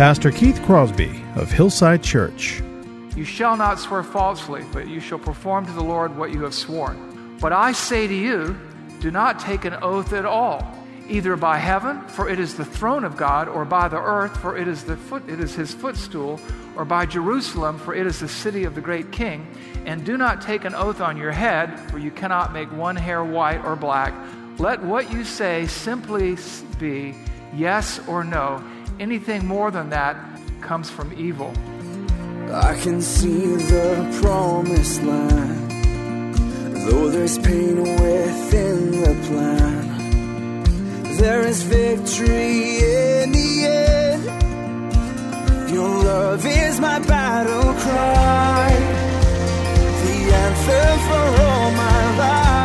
Pastor Keith Crosby of Hillside Church. You shall not swear falsely, but you shall perform to the Lord what you have sworn. But I say to you, do not take an oath at all, either by heaven, for it is the throne of God, or by the earth, for it is the foot it is his footstool, or by Jerusalem, for it is the city of the great king. And do not take an oath on your head, for you cannot make one hair white or black. Let what you say simply be yes or no. Anything more than that comes from evil. I can see the promised land, though there's pain within the plan. There is victory in the end. Your love is my battle cry, the anthem for all my life.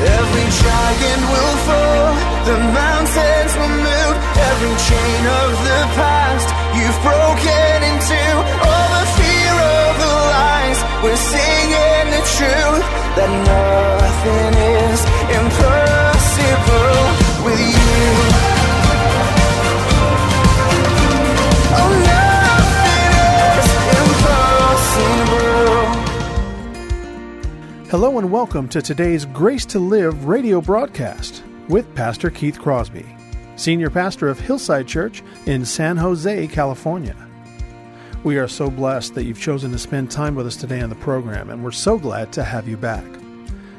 Every giant will fall, the mountains will move, every chain of the past you've broken into. All the fear of the lies, we're singing the truth that nothing is impossible with you. Oh. Hello and welcome to today's Grace to Live radio broadcast with Pastor Keith Crosby, Senior Pastor of Hillside Church in San Jose, California. We are so blessed that you've chosen to spend time with us today on the program, and we're so glad to have you back.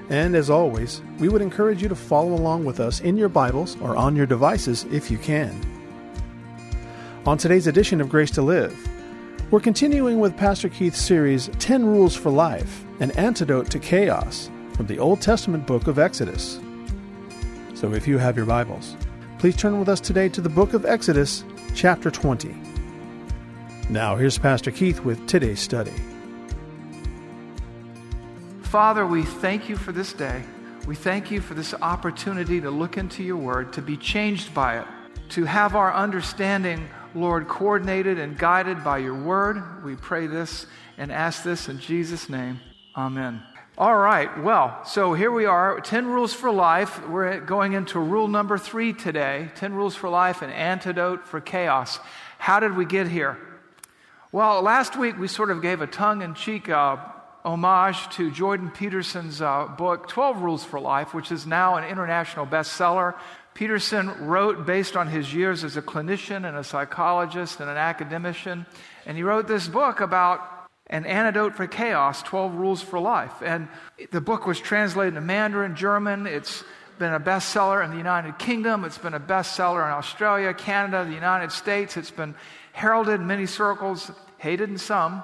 And as always, we would encourage you to follow along with us in your Bibles or on your devices if you can. On today's edition of Grace to Live, we're continuing with Pastor Keith's series 10 Rules for Life An Antidote to Chaos from the Old Testament book of Exodus. So if you have your Bibles, please turn with us today to the book of Exodus, chapter 20. Now, here's Pastor Keith with today's study. Father, we thank you for this day. We thank you for this opportunity to look into your word, to be changed by it, to have our understanding, Lord, coordinated and guided by your word. We pray this and ask this in Jesus' name. Amen. All right, well, so here we are 10 rules for life. We're going into rule number three today 10 rules for life, an antidote for chaos. How did we get here? Well, last week we sort of gave a tongue in cheek uh, homage to Jordan Peterson's uh, book, 12 Rules for Life, which is now an international bestseller. Peterson wrote based on his years as a clinician and a psychologist and an academician, and he wrote this book about an antidote for chaos 12 rules for life and the book was translated into mandarin german it's been a bestseller in the united kingdom it's been a bestseller in australia canada the united states it's been heralded in many circles hated in some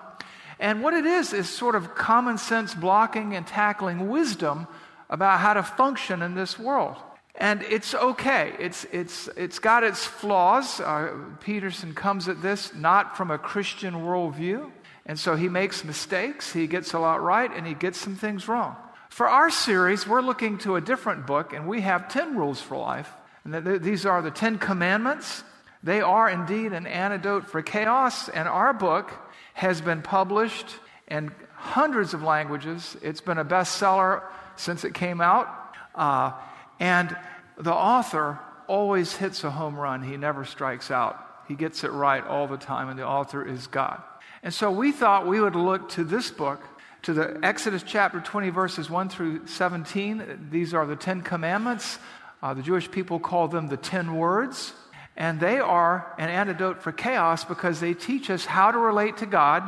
and what it is is sort of common sense blocking and tackling wisdom about how to function in this world and it's okay. It's, it's, it's got its flaws. Uh, Peterson comes at this not from a Christian worldview. And so he makes mistakes, he gets a lot right, and he gets some things wrong. For our series, we're looking to a different book, and we have 10 rules for life. And th- these are the 10 commandments. They are indeed an antidote for chaos, and our book has been published in hundreds of languages. It's been a bestseller since it came out. Uh, and the author always hits a home run, he never strikes out. He gets it right all the time, and the author is God. And so we thought we would look to this book, to the Exodus chapter 20, verses 1 through 17. These are the Ten Commandments. Uh, the Jewish people call them the Ten Words. And they are an antidote for chaos because they teach us how to relate to God,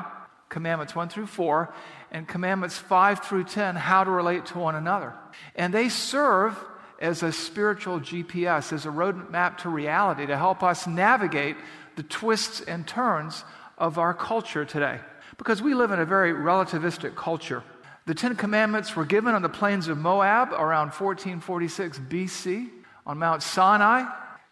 commandments 1 through 4, and commandments 5 through 10, how to relate to one another. And they serve as a spiritual GPS, as a roadmap to reality to help us navigate the twists and turns of our culture today. Because we live in a very relativistic culture. The Ten Commandments were given on the plains of Moab around 1446 BC. on Mount Sinai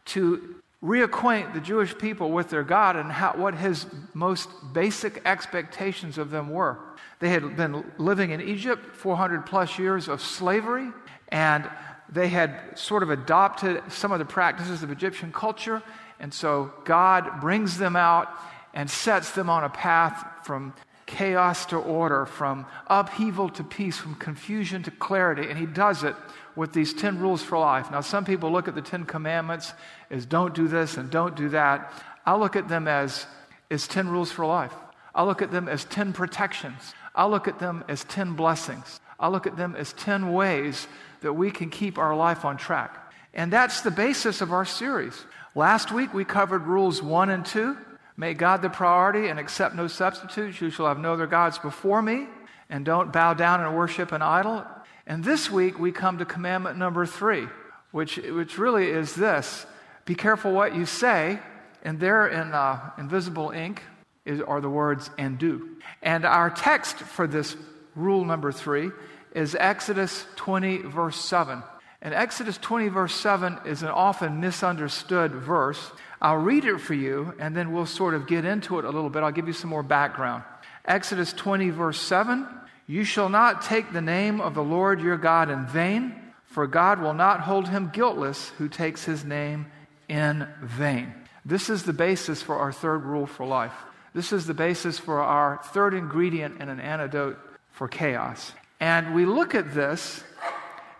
to reacquaint the Jewish people with their God and how, what his most basic expectations of them were. They had been living in Egypt 400 plus years of slavery, and they had sort of adopted some of the practices of Egyptian culture. And so God brings them out and sets them on a path from chaos to order, from upheaval to peace, from confusion to clarity. And He does it with these 10 rules for life. Now, some people look at the 10 commandments as don't do this and don't do that. I look at them as, as 10 rules for life. I look at them as 10 protections. I look at them as 10 blessings. I look at them as 10 ways that we can keep our life on track. And that's the basis of our series. Last week we covered rules 1 and 2. Make God the priority and accept no substitutes. You shall have no other gods before me. And don't bow down and worship an idol. And this week we come to commandment number 3, which, which really is this Be careful what you say. And there in uh, invisible ink is, are the words and do. And our text for this rule number 3 is Exodus 20, verse 7. And Exodus 20, verse 7 is an often misunderstood verse. I'll read it for you, and then we'll sort of get into it a little bit. I'll give you some more background. Exodus 20, verse 7 You shall not take the name of the Lord your God in vain, for God will not hold him guiltless who takes his name in vain. This is the basis for our third rule for life. This is the basis for our third ingredient and an antidote for chaos. And we look at this,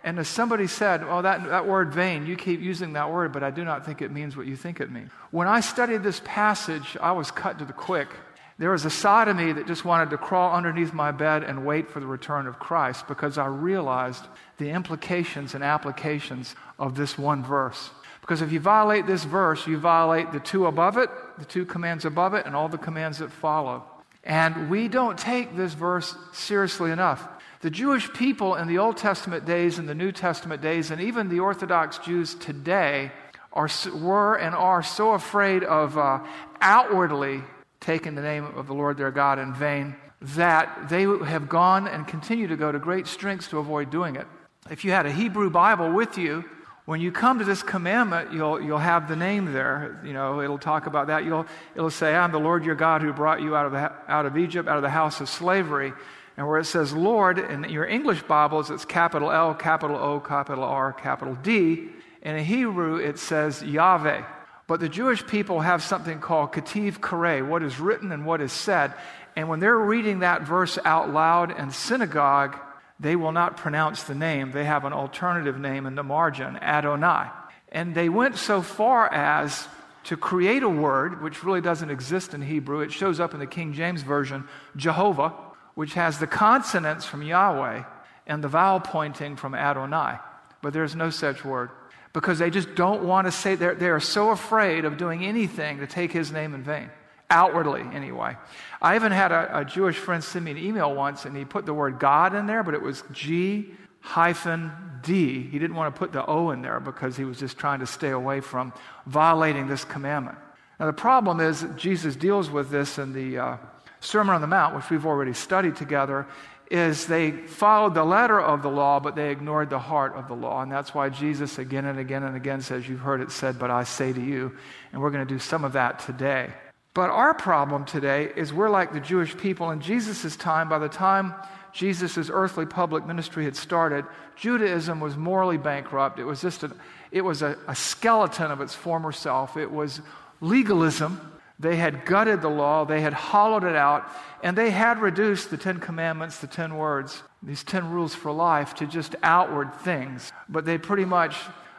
and as somebody said, Oh, that, that word vain, you keep using that word, but I do not think it means what you think it means. When I studied this passage, I was cut to the quick. There was a side of me that just wanted to crawl underneath my bed and wait for the return of Christ because I realized the implications and applications of this one verse. Because if you violate this verse, you violate the two above it, the two commands above it, and all the commands that follow. And we don't take this verse seriously enough. The Jewish people in the Old Testament days and the New Testament days, and even the Orthodox Jews today, are, were and are so afraid of uh, outwardly taking the name of the Lord their God in vain that they have gone and continue to go to great strengths to avoid doing it. If you had a Hebrew Bible with you, when you come to this commandment, you'll, you'll have the name there. You know, it'll talk about that. You'll, it'll say, I'm the Lord your God who brought you out of, the, out of Egypt, out of the house of slavery. And where it says Lord in your English Bibles, it's capital L, capital O, capital R, capital D. And In Hebrew, it says Yahweh. But the Jewish people have something called Ketiv Qere, what is written and what is said. And when they're reading that verse out loud in synagogue, they will not pronounce the name. They have an alternative name in the margin, Adonai. And they went so far as to create a word which really doesn't exist in Hebrew. It shows up in the King James Version, Jehovah which has the consonants from Yahweh and the vowel pointing from Adonai. But there's no such word because they just don't want to say, they're, they are so afraid of doing anything to take his name in vain. Outwardly, anyway. I even had a, a Jewish friend send me an email once and he put the word God in there, but it was G hyphen D. He didn't want to put the O in there because he was just trying to stay away from violating this commandment. Now, the problem is Jesus deals with this in the. Uh, Sermon on the Mount, which we've already studied together, is they followed the letter of the law, but they ignored the heart of the law. And that's why Jesus again and again and again says, You've heard it said, but I say to you. And we're going to do some of that today. But our problem today is we're like the Jewish people in Jesus' time. By the time Jesus' earthly public ministry had started, Judaism was morally bankrupt. It was just a, it was a, a skeleton of its former self. It was legalism they had gutted the law, they had hollowed it out, and they had reduced the Ten Commandments, the Ten Words, these Ten Rules for Life, to just outward things. But they pretty much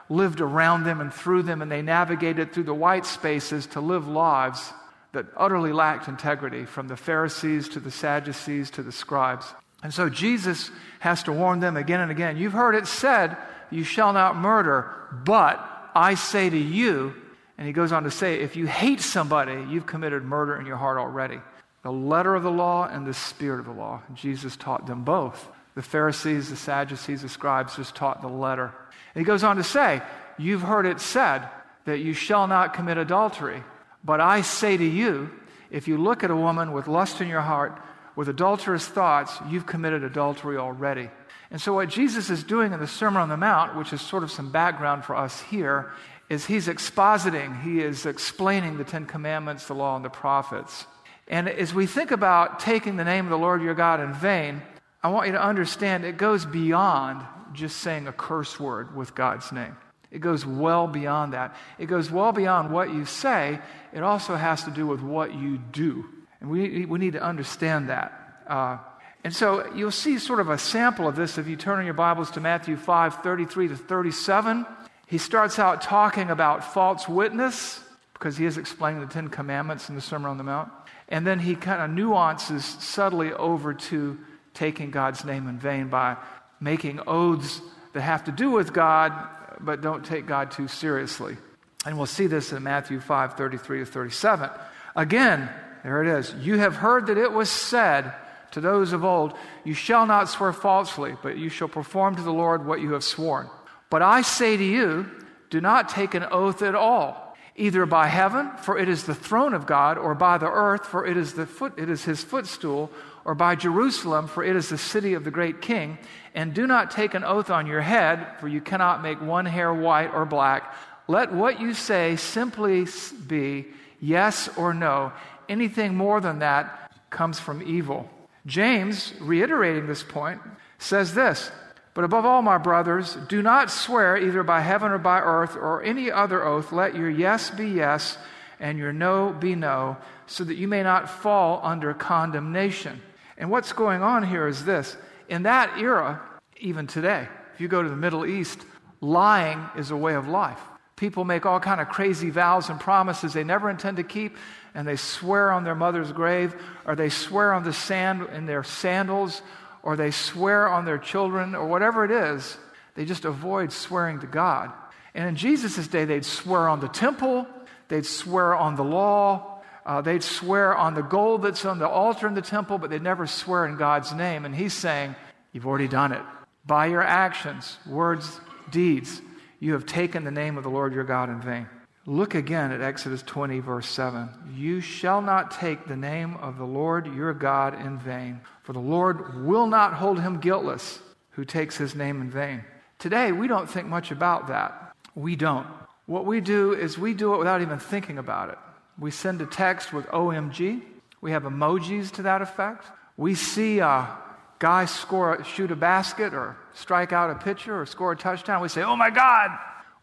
lived around them and through them, and they navigated through the white spaces to live lives that utterly lacked integrity, from the Pharisees to the Sadducees to the scribes. And so Jesus has to warn them again and again You've heard it said, You shall not murder, but I say to you, and he goes on to say, if you hate somebody, you've committed murder in your heart already. The letter of the law and the spirit of the law. Jesus taught them both. The Pharisees, the Sadducees, the scribes just taught the letter. And he goes on to say, You've heard it said that you shall not commit adultery. But I say to you, if you look at a woman with lust in your heart, with adulterous thoughts, you've committed adultery already. And so, what Jesus is doing in the Sermon on the Mount, which is sort of some background for us here, is he's expositing, he is explaining the Ten Commandments, the law, and the prophets. And as we think about taking the name of the Lord your God in vain, I want you to understand it goes beyond just saying a curse word with God's name. It goes well beyond that. It goes well beyond what you say. It also has to do with what you do. And we, we need to understand that. Uh, and so you'll see sort of a sample of this if you turn in your Bibles to Matthew 5 33 to 37. He starts out talking about false witness because he is explaining the Ten Commandments in the Sermon on the Mount. And then he kind of nuances subtly over to taking God's name in vain by making oaths that have to do with God, but don't take God too seriously. And we'll see this in Matthew 5 33 to 37. Again, there it is. You have heard that it was said to those of old, You shall not swear falsely, but you shall perform to the Lord what you have sworn. But I say to you, do not take an oath at all, either by heaven, for it is the throne of God, or by the earth, for it is, the foot, it is his footstool, or by Jerusalem, for it is the city of the great king. And do not take an oath on your head, for you cannot make one hair white or black. Let what you say simply be yes or no. Anything more than that comes from evil. James, reiterating this point, says this But above all, my brothers, do not swear either by heaven or by earth or any other oath. Let your yes be yes and your no be no, so that you may not fall under condemnation. And what's going on here is this in that era, even today, if you go to the Middle East, lying is a way of life. People make all kind of crazy vows and promises they never intend to keep, and they swear on their mother's grave, or they swear on the sand in their sandals, or they swear on their children, or whatever it is. They just avoid swearing to God. And in Jesus' day, they'd swear on the temple, they'd swear on the law, uh, they'd swear on the gold that's on the altar in the temple, but they'd never swear in God's name. And he's saying, You've already done it. By your actions, words, deeds, you have taken the name of the Lord your God in vain. Look again at Exodus 20, verse 7. You shall not take the name of the Lord your God in vain, for the Lord will not hold him guiltless who takes his name in vain. Today, we don't think much about that. We don't. What we do is we do it without even thinking about it. We send a text with OMG. We have emojis to that effect. We see a guy score, shoot a basket or strike out a pitcher or score a touchdown. We say, oh my God.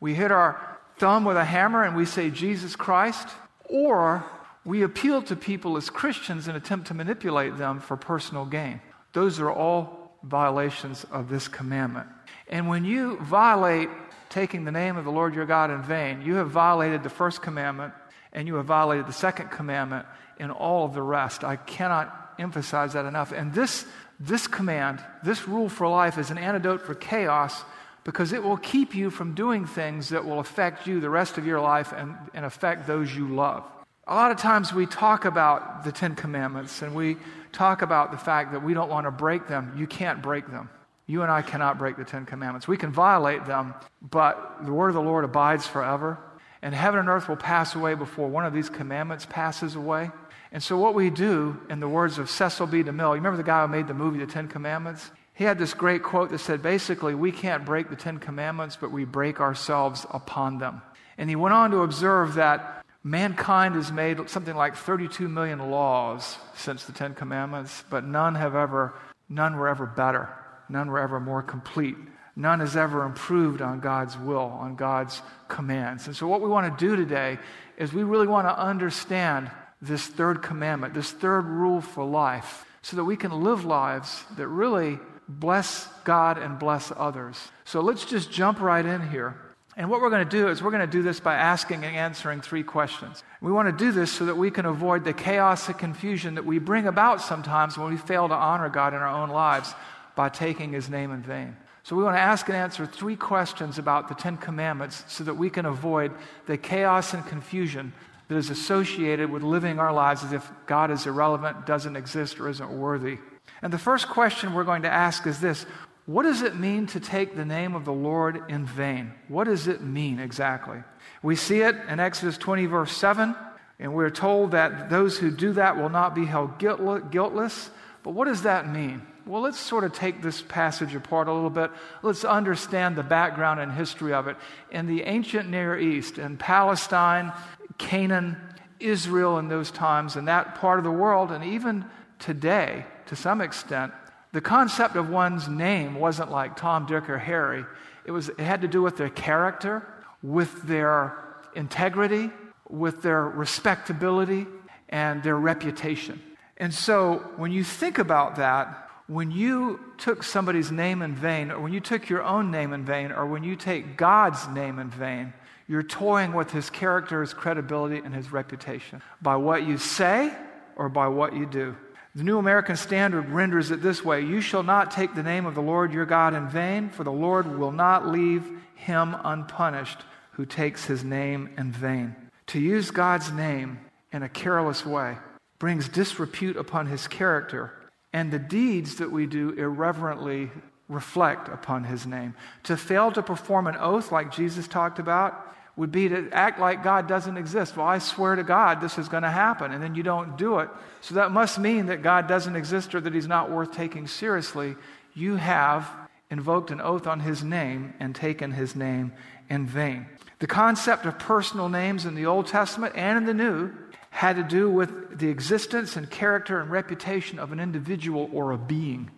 We hit our thumb with a hammer and we say, Jesus Christ. Or we appeal to people as Christians and attempt to manipulate them for personal gain. Those are all violations of this commandment. And when you violate taking the name of the Lord your God in vain, you have violated the first commandment and you have violated the second commandment and all of the rest. I cannot emphasize that enough. And this, this command, this rule for life, is an antidote for chaos because it will keep you from doing things that will affect you the rest of your life and, and affect those you love. A lot of times we talk about the Ten Commandments and we talk about the fact that we don't want to break them. You can't break them. You and I cannot break the Ten Commandments. We can violate them, but the word of the Lord abides forever and heaven and earth will pass away before one of these commandments passes away. And so, what we do, in the words of Cecil B. DeMille, you remember the guy who made the movie The Ten Commandments? He had this great quote that said, basically, we can't break the Ten Commandments, but we break ourselves upon them. And he went on to observe that mankind has made something like 32 million laws since the Ten Commandments, but none have ever, none were ever better. None were ever more complete. None has ever improved on God's will, on God's commands. And so, what we want to do today is we really want to understand this third commandment, this third rule for life, so that we can live lives that really bless God and bless others. So, let's just jump right in here. And what we're going to do is we're going to do this by asking and answering three questions. We want to do this so that we can avoid the chaos and confusion that we bring about sometimes when we fail to honor God in our own lives by taking his name in vain. So, we want to ask and answer three questions about the Ten Commandments so that we can avoid the chaos and confusion that is associated with living our lives as if God is irrelevant, doesn't exist, or isn't worthy. And the first question we're going to ask is this What does it mean to take the name of the Lord in vain? What does it mean exactly? We see it in Exodus 20, verse 7, and we're told that those who do that will not be held guiltless. But what does that mean? Well, let's sort of take this passage apart a little bit. Let's understand the background and history of it. In the ancient Near East, in Palestine, Canaan, Israel in those times, in that part of the world, and even today, to some extent, the concept of one's name wasn't like Tom, Dick, or Harry. It, was, it had to do with their character, with their integrity, with their respectability, and their reputation. And so when you think about that, when you took somebody's name in vain, or when you took your own name in vain, or when you take God's name in vain, you're toying with his character, his credibility, and his reputation by what you say or by what you do. The New American Standard renders it this way You shall not take the name of the Lord your God in vain, for the Lord will not leave him unpunished who takes his name in vain. To use God's name in a careless way brings disrepute upon his character, and the deeds that we do irreverently reflect upon his name. To fail to perform an oath, like Jesus talked about, would be to act like God doesn't exist. Well, I swear to God this is going to happen, and then you don't do it. So that must mean that God doesn't exist or that he's not worth taking seriously. You have invoked an oath on his name and taken his name in vain. The concept of personal names in the Old Testament and in the New had to do with the existence and character and reputation of an individual or a being.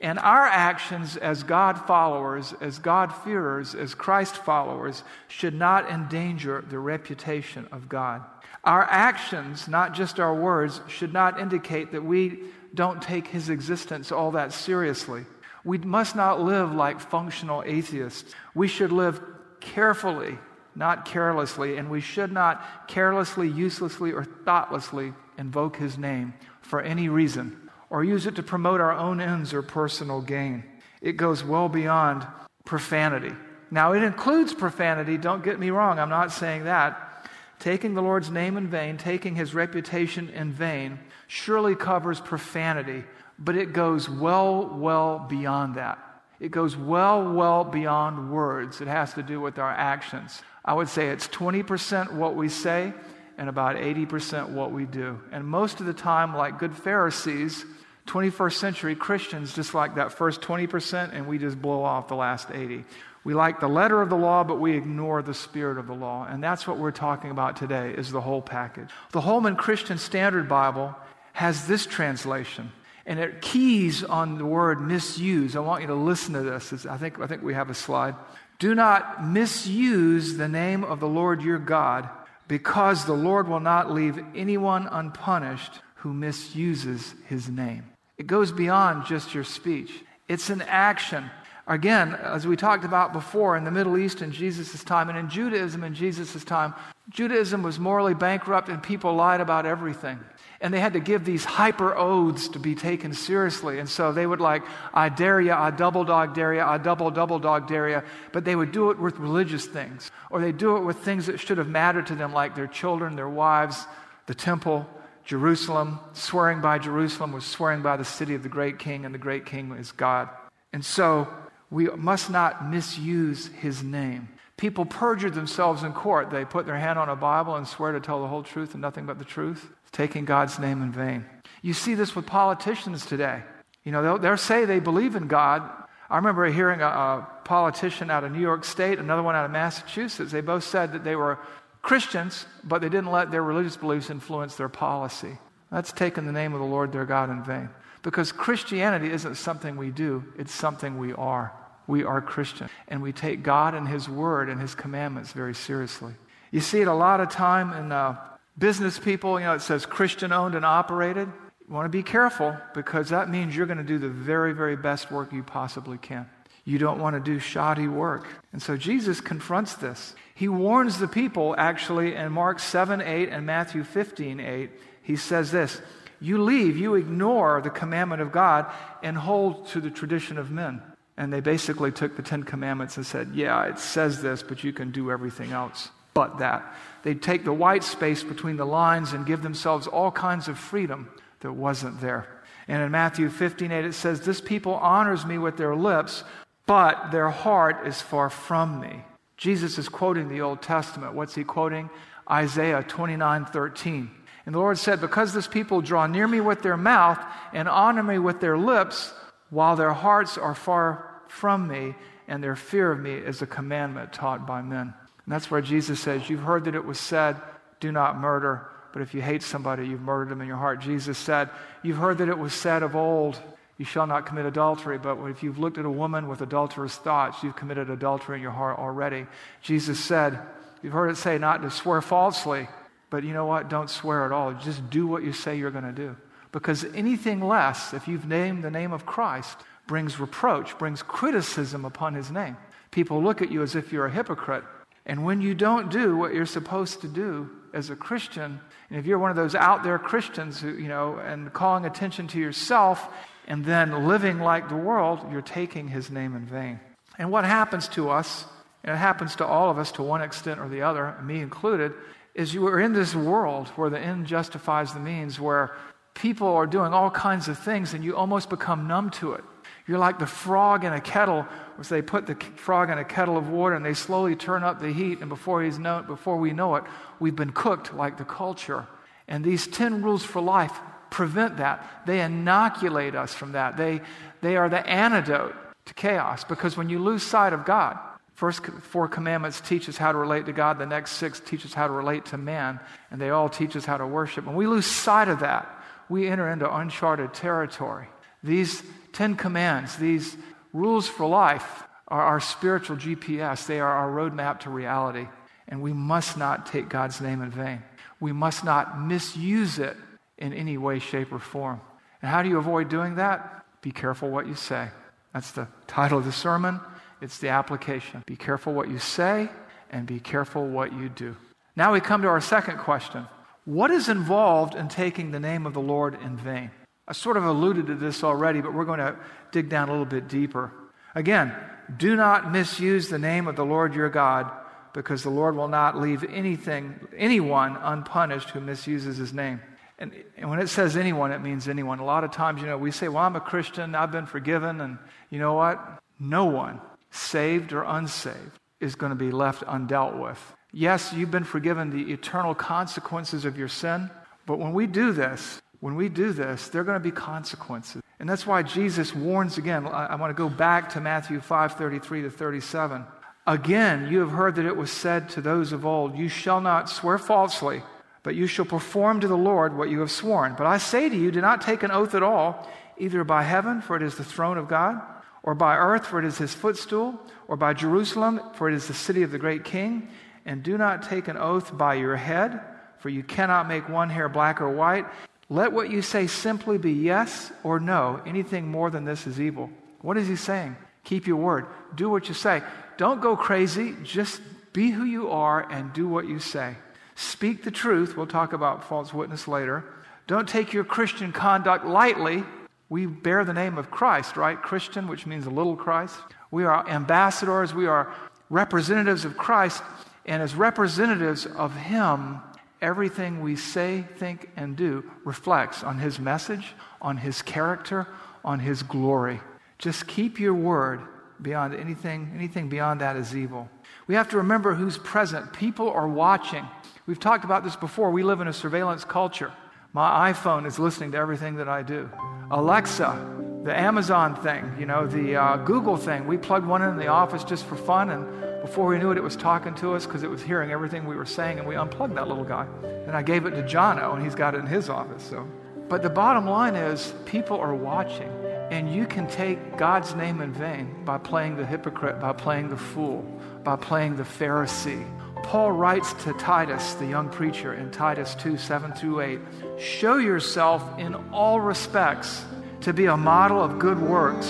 And our actions as God followers, as God-fearers, as Christ followers, should not endanger the reputation of God. Our actions, not just our words, should not indicate that we don't take his existence all that seriously. We must not live like functional atheists. We should live carefully not carelessly, and we should not carelessly, uselessly, or thoughtlessly invoke his name for any reason or use it to promote our own ends or personal gain. It goes well beyond profanity. Now, it includes profanity, don't get me wrong, I'm not saying that. Taking the Lord's name in vain, taking his reputation in vain, surely covers profanity, but it goes well, well beyond that. It goes well, well beyond words. It has to do with our actions. I would say it's 20% what we say and about 80% what we do. And most of the time, like good Pharisees, 21st century Christians just like that first 20% and we just blow off the last 80. We like the letter of the law, but we ignore the spirit of the law. And that's what we're talking about today is the whole package. The Holman Christian Standard Bible has this translation. And it keys on the word misuse. I want you to listen to this. I think, I think we have a slide. Do not misuse the name of the Lord your God, because the Lord will not leave anyone unpunished who misuses his name. It goes beyond just your speech, it's an action. Again, as we talked about before, in the Middle East in Jesus' time and in Judaism in Jesus' time, Judaism was morally bankrupt and people lied about everything and they had to give these hyper oaths to be taken seriously. And so they would like, I dare you, I double dog dare you, I double double dog dare you. But they would do it with religious things, or they do it with things that should have mattered to them, like their children, their wives, the temple, Jerusalem. Swearing by Jerusalem was swearing by the city of the great king, and the great king is God. And so we must not misuse his name. People perjured themselves in court. They put their hand on a Bible and swear to tell the whole truth and nothing but the truth taking God's name in vain. You see this with politicians today. You know, they'll, they'll say they believe in God. I remember hearing a, a politician out of New York State, another one out of Massachusetts. They both said that they were Christians, but they didn't let their religious beliefs influence their policy. That's taking the name of the Lord their God in vain. Because Christianity isn't something we do, it's something we are. We are Christian. And we take God and His Word and His commandments very seriously. You see it a lot of time in uh, Business people, you know, it says Christian owned and operated. You want to be careful because that means you're going to do the very, very best work you possibly can. You don't want to do shoddy work. And so Jesus confronts this. He warns the people, actually, in Mark 7 8 and Matthew 15 8. He says this You leave, you ignore the commandment of God and hold to the tradition of men. And they basically took the Ten Commandments and said, Yeah, it says this, but you can do everything else but that. They'd take the white space between the lines and give themselves all kinds of freedom that wasn't there. And in Matthew 15 8, it says, This people honors me with their lips, but their heart is far from me. Jesus is quoting the Old Testament. What's he quoting? Isaiah 29 13. And the Lord said, Because this people draw near me with their mouth and honor me with their lips, while their hearts are far from me, and their fear of me is a commandment taught by men. And that's where Jesus says, You've heard that it was said, Do not murder. But if you hate somebody, you've murdered them in your heart. Jesus said, You've heard that it was said of old, You shall not commit adultery. But if you've looked at a woman with adulterous thoughts, you've committed adultery in your heart already. Jesus said, You've heard it say not to swear falsely. But you know what? Don't swear at all. Just do what you say you're going to do. Because anything less, if you've named the name of Christ, brings reproach, brings criticism upon his name. People look at you as if you're a hypocrite. And when you don't do what you're supposed to do as a Christian, and if you're one of those out there Christians who, you know, and calling attention to yourself and then living like the world, you're taking his name in vain. And what happens to us, and it happens to all of us to one extent or the other, me included, is you are in this world where the end justifies the means, where people are doing all kinds of things and you almost become numb to it. You're like the frog in a kettle, which they put the frog in a kettle of water and they slowly turn up the heat, and before, he's known, before we know it, we've been cooked like the culture. And these 10 rules for life prevent that. They inoculate us from that. They, they are the antidote to chaos because when you lose sight of God, First four commandments teach us how to relate to God. The next six teach us how to relate to man. And they all teach us how to worship. When we lose sight of that, we enter into uncharted territory. These Ten Commands, these rules for life, are our spiritual GPS. They are our roadmap to reality. And we must not take God's name in vain. We must not misuse it in any way, shape, or form. And how do you avoid doing that? Be careful what you say. That's the title of the sermon. It's the application. Be careful what you say and be careful what you do. Now we come to our second question What is involved in taking the name of the Lord in vain? I sort of alluded to this already, but we're going to dig down a little bit deeper. Again, do not misuse the name of the Lord your God, because the Lord will not leave anything, anyone unpunished who misuses his name. And, and, when it says anyone, it means anyone. A lot of times, you know, we say, well, I'm a Christian, I've been forgiven, and you know what? No one, saved or unsaved, is going to be left undealt with. Yes, you've been forgiven the eternal consequences of your sin, but when we do this, when we do this, there are going to be consequences. And that's why Jesus warns again. I, I want to go back to Matthew 5 33 to 37. Again, you have heard that it was said to those of old, You shall not swear falsely, but you shall perform to the Lord what you have sworn. But I say to you, do not take an oath at all, either by heaven, for it is the throne of God, or by earth, for it is his footstool, or by Jerusalem, for it is the city of the great king. And do not take an oath by your head, for you cannot make one hair black or white. Let what you say simply be yes or no. Anything more than this is evil. What is he saying? Keep your word. Do what you say. Don't go crazy. Just be who you are and do what you say. Speak the truth. We'll talk about false witness later. Don't take your Christian conduct lightly. We bear the name of Christ, right? Christian, which means a little Christ. We are ambassadors. We are representatives of Christ. And as representatives of Him, everything we say, think, and do reflects on His message, on His character, on His glory. Just keep your word beyond anything, anything beyond that is evil. We have to remember who's present. People are watching. We've talked about this before. We live in a surveillance culture. My iPhone is listening to everything that I do. Alexa, the Amazon thing, you know, the uh, Google thing. We plugged one in the office just for fun, and before we knew it, it was talking to us because it was hearing everything we were saying, and we unplugged that little guy. And I gave it to Jono, and he's got it in his office. So, but the bottom line is, people are watching, and you can take God's name in vain by playing the hypocrite, by playing the fool, by playing the Pharisee. Paul writes to Titus, the young preacher, in Titus 2 7 through 8 Show yourself in all respects to be a model of good works.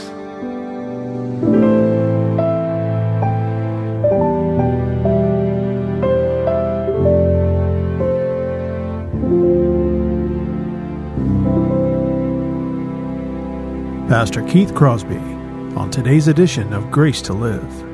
Pastor Keith Crosby on today's edition of Grace to Live.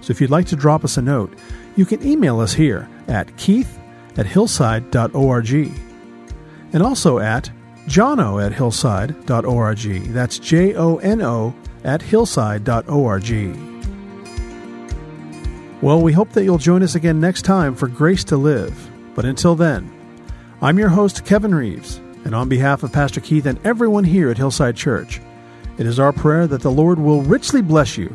So if you'd like to drop us a note, you can email us here at keith at hillside.org and also at jono at hillside.org. That's J O N O at hillside.org. Well, we hope that you'll join us again next time for Grace to Live. But until then, I'm your host, Kevin Reeves, and on behalf of Pastor Keith and everyone here at Hillside Church, it is our prayer that the Lord will richly bless you.